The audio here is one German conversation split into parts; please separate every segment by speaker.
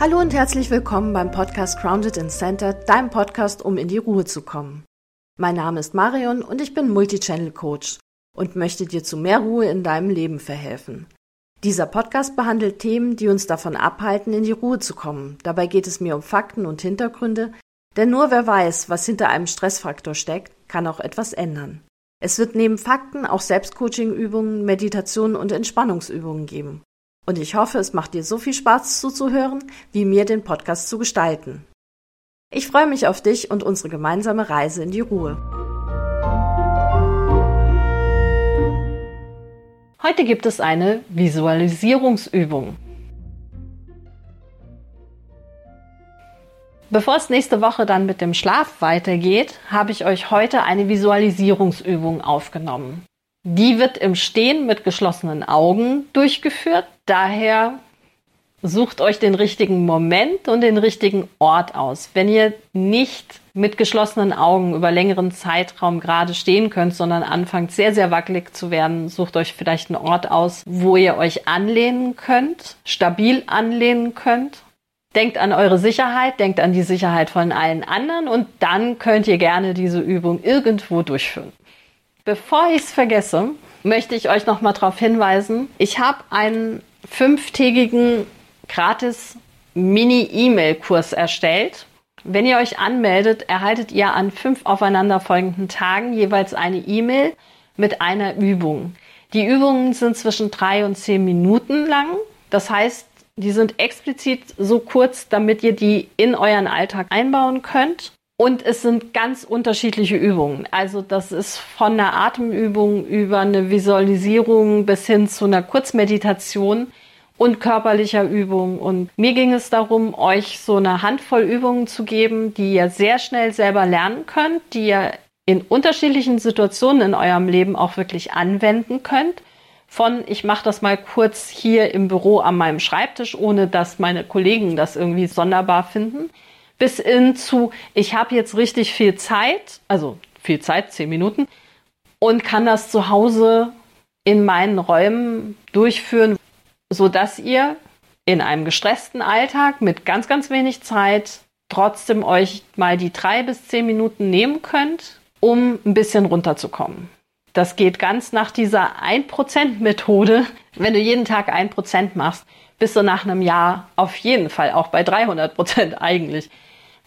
Speaker 1: Hallo und herzlich willkommen beim Podcast Grounded in Center, deinem Podcast, um in die Ruhe zu kommen. Mein Name ist Marion und ich bin Multichannel Coach und möchte dir zu mehr Ruhe in deinem Leben verhelfen. Dieser Podcast behandelt Themen, die uns davon abhalten, in die Ruhe zu kommen. Dabei geht es mir um Fakten und Hintergründe, denn nur wer weiß, was hinter einem Stressfaktor steckt, kann auch etwas ändern. Es wird neben Fakten auch Selbstcoaching-Übungen, Meditationen und Entspannungsübungen geben. Und ich hoffe, es macht dir so viel Spaß zuzuhören, wie mir den Podcast zu gestalten. Ich freue mich auf dich und unsere gemeinsame Reise in die Ruhe. Heute gibt es eine Visualisierungsübung. Bevor es nächste Woche dann mit dem Schlaf weitergeht, habe ich euch heute eine Visualisierungsübung aufgenommen. Die wird im Stehen mit geschlossenen Augen durchgeführt. Daher sucht euch den richtigen Moment und den richtigen Ort aus. Wenn ihr nicht mit geschlossenen Augen über längeren Zeitraum gerade stehen könnt, sondern anfangt sehr, sehr wackelig zu werden, sucht euch vielleicht einen Ort aus, wo ihr euch anlehnen könnt, stabil anlehnen könnt. Denkt an eure Sicherheit, denkt an die Sicherheit von allen anderen und dann könnt ihr gerne diese Übung irgendwo durchführen. Bevor ich es vergesse, möchte ich euch noch mal darauf hinweisen, ich habe einen fünftägigen gratis Mini-E-Mail-Kurs erstellt. Wenn ihr euch anmeldet, erhaltet ihr an fünf aufeinanderfolgenden Tagen jeweils eine E-Mail mit einer Übung. Die Übungen sind zwischen drei und zehn Minuten lang. Das heißt, die sind explizit so kurz, damit ihr die in euren Alltag einbauen könnt. Und es sind ganz unterschiedliche Übungen. Also das ist von einer Atemübung über eine Visualisierung bis hin zu einer Kurzmeditation und körperlicher Übung. Und mir ging es darum, euch so eine Handvoll Übungen zu geben, die ihr sehr schnell selber lernen könnt, die ihr in unterschiedlichen Situationen in eurem Leben auch wirklich anwenden könnt. Von ich mache das mal kurz hier im Büro an meinem Schreibtisch, ohne dass meine Kollegen das irgendwie sonderbar finden bis hin zu, ich habe jetzt richtig viel Zeit, also viel Zeit, zehn Minuten, und kann das zu Hause in meinen Räumen durchführen, sodass ihr in einem gestressten Alltag mit ganz, ganz wenig Zeit trotzdem euch mal die drei bis zehn Minuten nehmen könnt, um ein bisschen runterzukommen. Das geht ganz nach dieser 1%-Methode. Wenn du jeden Tag 1% machst, bist du nach einem Jahr auf jeden Fall auch bei 300% eigentlich.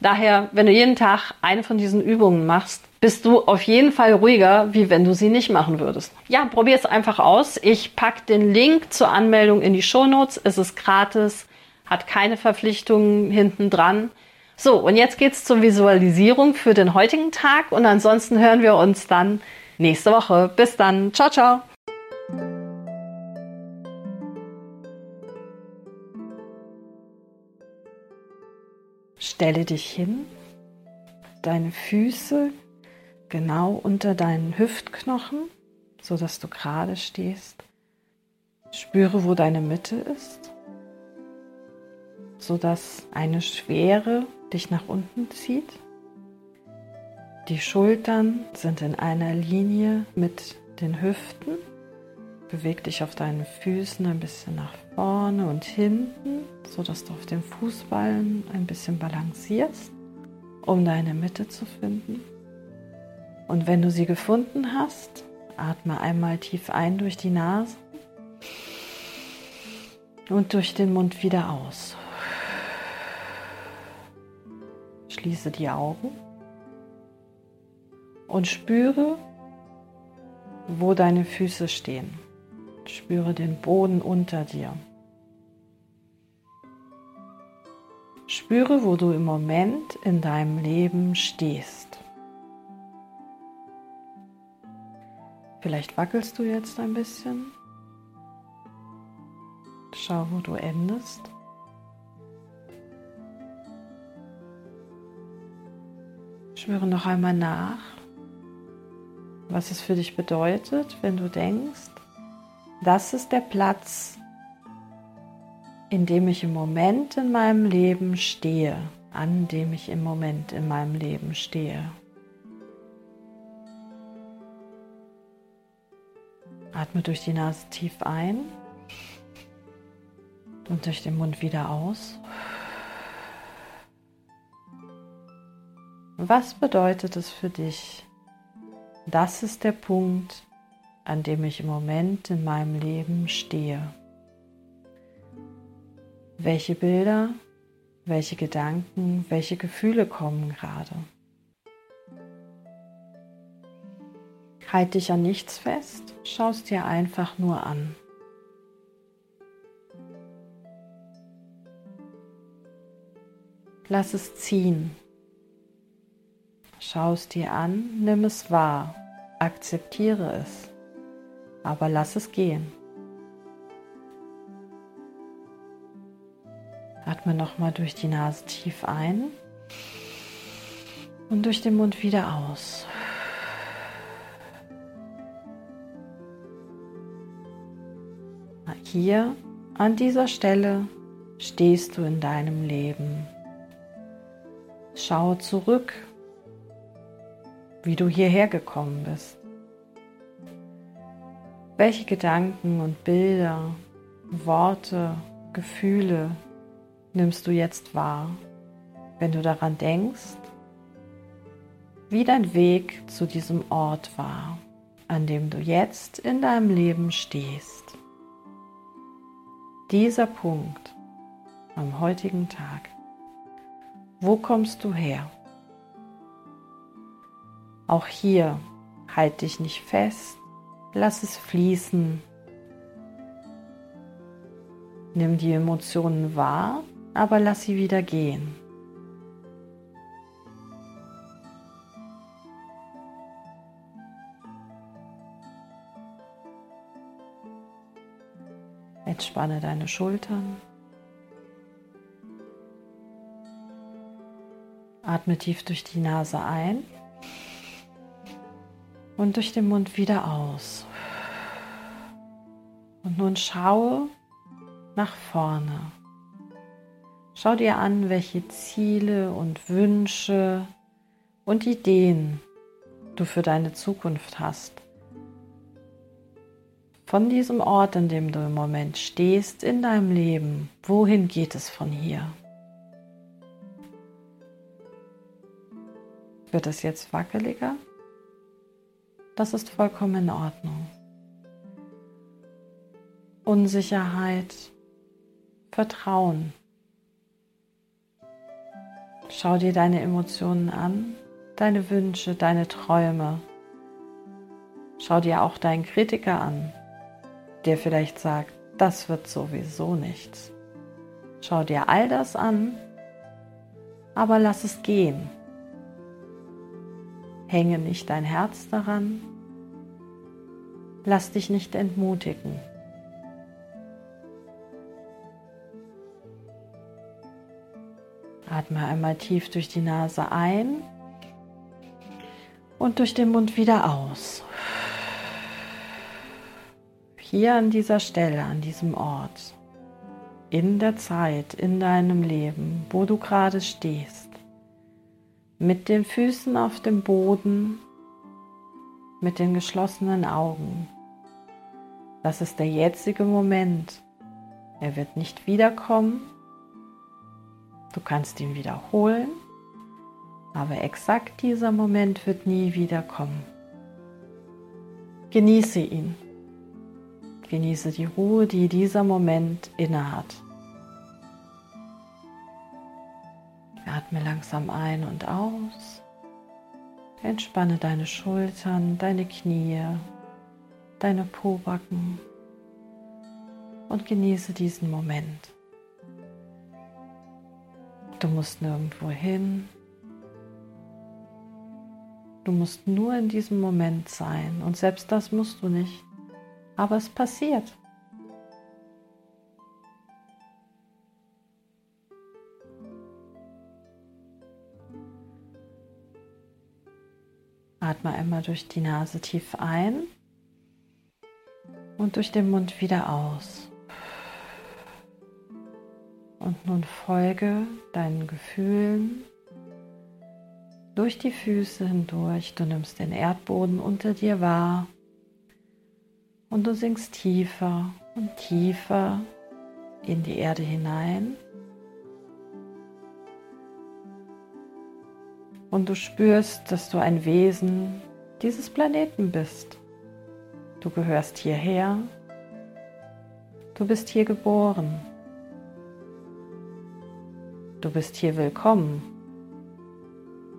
Speaker 1: Daher, wenn du jeden Tag eine von diesen Übungen machst, bist du auf jeden Fall ruhiger, wie wenn du sie nicht machen würdest. Ja, probier es einfach aus. Ich pack den Link zur Anmeldung in die Shownotes. Es ist gratis, hat keine Verpflichtungen hinten dran. So, und jetzt geht's zur Visualisierung für den heutigen Tag und ansonsten hören wir uns dann nächste Woche. Bis dann. Ciao, ciao. Stelle dich hin, deine Füße genau unter deinen Hüftknochen, sodass du gerade stehst. Spüre, wo deine Mitte ist, sodass eine Schwere dich nach unten zieht. Die Schultern sind in einer Linie mit den Hüften. Beweg dich auf deinen Füßen ein bisschen nach vorne und hinten, sodass du auf den Fußballen ein bisschen balancierst, um deine Mitte zu finden. Und wenn du sie gefunden hast, atme einmal tief ein durch die Nase und durch den Mund wieder aus. Schließe die Augen und spüre, wo deine Füße stehen. Spüre den Boden unter dir. Spüre, wo du im Moment in deinem Leben stehst. Vielleicht wackelst du jetzt ein bisschen. Schau, wo du endest. Spüre noch einmal nach, was es für dich bedeutet, wenn du denkst, das ist der Platz, in dem ich im Moment in meinem Leben stehe, an dem ich im Moment in meinem Leben stehe. Atme durch die Nase tief ein und durch den Mund wieder aus. Was bedeutet es für dich? Das ist der Punkt, an dem ich im Moment in meinem Leben stehe. Welche Bilder, welche Gedanken, welche Gefühle kommen gerade? Halt dich an nichts fest, schaust dir einfach nur an. Lass es ziehen. Schau es dir an, nimm es wahr, akzeptiere es, aber lass es gehen. Atme nochmal durch die Nase tief ein und durch den Mund wieder aus. Hier an dieser Stelle stehst du in deinem Leben. Schau zurück, wie du hierher gekommen bist. Welche Gedanken und Bilder, Worte, Gefühle nimmst du jetzt wahr, wenn du daran denkst, wie dein Weg zu diesem Ort war, an dem du jetzt in deinem Leben stehst? Dieser Punkt am heutigen Tag. Wo kommst du her? Auch hier halt dich nicht fest, lass es fließen. Nimm die Emotionen wahr, aber lass sie wieder gehen. Entspanne deine Schultern. Atme tief durch die Nase ein und durch den Mund wieder aus. Und nun schaue nach vorne. Schau dir an, welche Ziele und Wünsche und Ideen du für deine Zukunft hast. Von diesem Ort, an dem du im Moment stehst in deinem Leben, wohin geht es von hier? Wird es jetzt wackeliger? Das ist vollkommen in Ordnung. Unsicherheit, Vertrauen. Schau dir deine Emotionen an, deine Wünsche, deine Träume. Schau dir auch deinen Kritiker an, der vielleicht sagt, das wird sowieso nichts. Schau dir all das an, aber lass es gehen. Hänge nicht dein Herz daran. Lass dich nicht entmutigen. Atme einmal tief durch die Nase ein und durch den Mund wieder aus. Hier an dieser Stelle, an diesem Ort, in der Zeit, in deinem Leben, wo du gerade stehst, mit den Füßen auf dem Boden, mit den geschlossenen Augen. Das ist der jetzige Moment. Er wird nicht wiederkommen. Du kannst ihn wiederholen, aber exakt dieser Moment wird nie wiederkommen. Genieße ihn. Genieße die Ruhe, die dieser Moment innehat. Atme langsam ein und aus. Entspanne deine Schultern, deine Knie, deine Pobacken und genieße diesen Moment. Du musst nirgendwo hin. Du musst nur in diesem Moment sein und selbst das musst du nicht. Aber es passiert. Atme einmal durch die Nase tief ein und durch den Mund wieder aus. Und nun folge deinen Gefühlen durch die Füße hindurch. Du nimmst den Erdboden unter dir wahr und du sinkst tiefer und tiefer in die Erde hinein Und du spürst, dass du ein Wesen dieses Planeten bist. Du gehörst hierher. Du bist hier geboren. Du bist hier willkommen.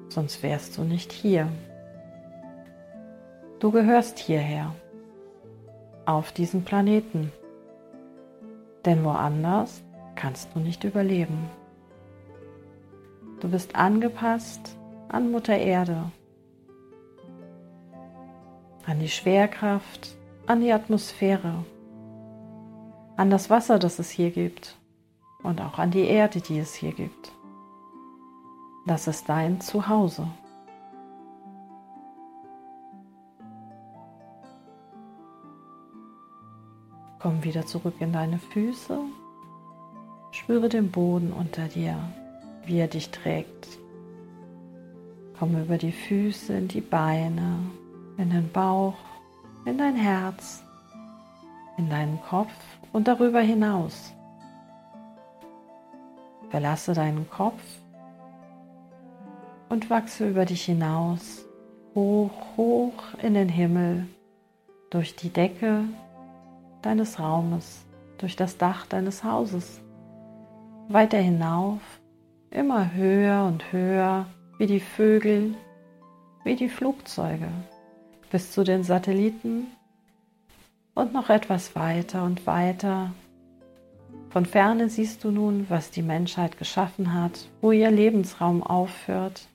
Speaker 1: Sonst wärst du nicht hier. Du gehörst hierher. Auf diesen Planeten. Denn woanders kannst du nicht überleben. Du bist angepasst an Mutter Erde, an die Schwerkraft, an die Atmosphäre, an das Wasser, das es hier gibt und auch an die Erde, die es hier gibt. Das ist dein Zuhause. Komm wieder zurück in deine Füße. Spüre den Boden unter dir, wie er dich trägt. Komm über die Füße in die Beine, in den Bauch, in dein Herz, in deinen Kopf und darüber hinaus. Verlasse deinen Kopf und wachse über dich hinaus, hoch, hoch in den Himmel, durch die Decke deines Raumes, durch das Dach deines Hauses, weiter hinauf, immer höher und höher, wie die Vögel, wie die Flugzeuge, bis zu den Satelliten und noch etwas weiter und weiter. Von ferne siehst du nun, was die Menschheit geschaffen hat, wo ihr Lebensraum aufhört.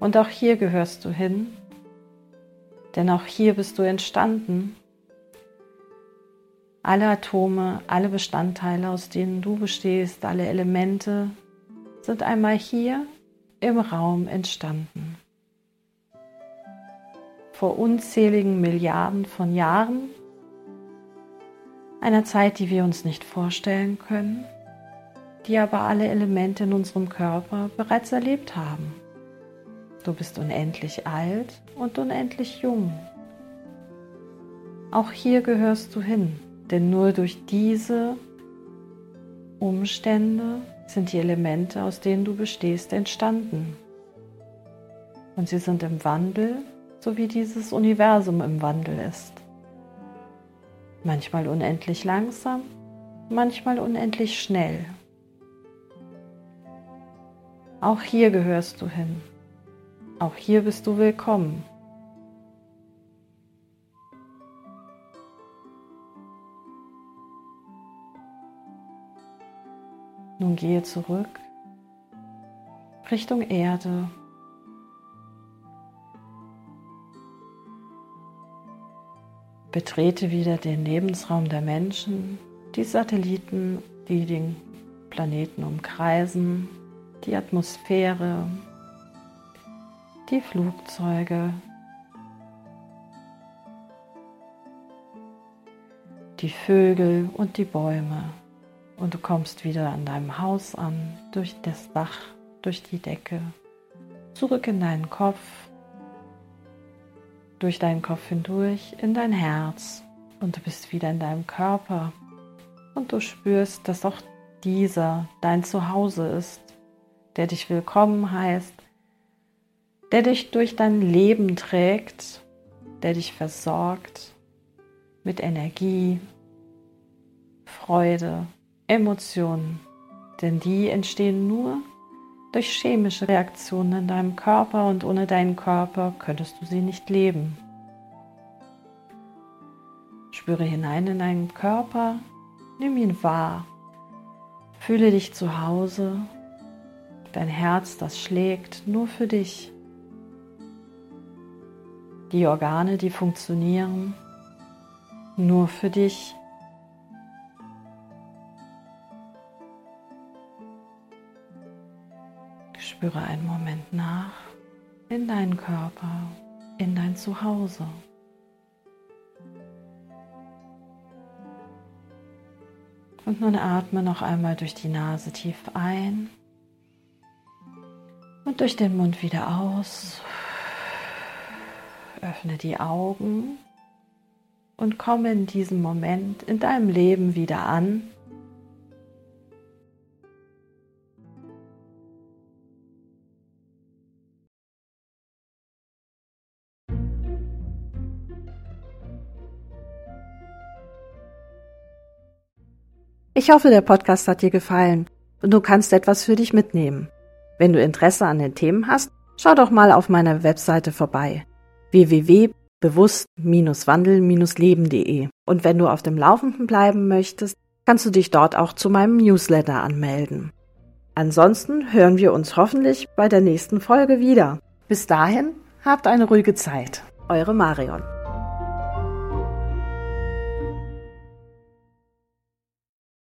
Speaker 1: Und auch hier gehörst du hin, denn auch hier bist du entstanden. Alle Atome, alle Bestandteile, aus denen du bestehst, alle Elemente sind einmal hier im Raum entstanden vor unzähligen Milliarden von Jahren, einer Zeit, die wir uns nicht vorstellen können, die aber alle Elemente in unserem Körper bereits erlebt haben. Du bist unendlich alt und unendlich jung. Auch hier gehörst du hin, denn nur durch diese Umstände sind die Elemente, aus denen du bestehst, entstanden. Und sie sind im Wandel so wie dieses Universum im Wandel ist. Manchmal unendlich langsam, manchmal unendlich schnell. Auch hier gehörst du hin. Auch hier bist du willkommen. Nun gehe zurück Richtung Erde Betrete wieder den Lebensraum der Menschen, die Satelliten, die den Planeten umkreisen, die Atmosphäre, die Flugzeuge, die Vögel und die Bäume. Und du kommst wieder an deinem Haus an, durch das Dach, durch die Decke, zurück in deinen Kopf, durch deinen Kopf hindurch in dein Herz. Und du bist wieder in deinem Körper. Und du spürst, dass auch dieser dein Zuhause ist, der dich willkommen heißt, der dich durch dein Leben trägt, der dich versorgt mit Energie, Freude, Emotionen, denn die entstehen nur durch chemische Reaktionen in deinem Körper und ohne deinen Körper könntest du sie nicht leben. Spüre hinein in deinen Körper, nimm ihn wahr, fühle dich zu Hause, dein Herz, das schlägt nur für dich. Die Organe, die funktionieren nur für dich. Spüre einen Moment nach in deinen Körper, in dein Zuhause. Und nun atme noch einmal durch die Nase tief ein und durch den Mund wieder aus. Öffne die Augen und komme in diesem Moment in deinem Leben wieder an Ich hoffe, der Podcast hat dir gefallen und du kannst etwas für dich mitnehmen. Wenn du Interesse an den Themen hast, schau doch mal auf meiner Webseite vorbei www.bewusst-wandel-leben.de und wenn du auf dem Laufenden bleiben möchtest, kannst du dich dort auch zu meinem Newsletter anmelden. Ansonsten hören wir uns hoffentlich bei der nächsten Folge wieder. Bis dahin, habt eine ruhige Zeit. Eure Marion.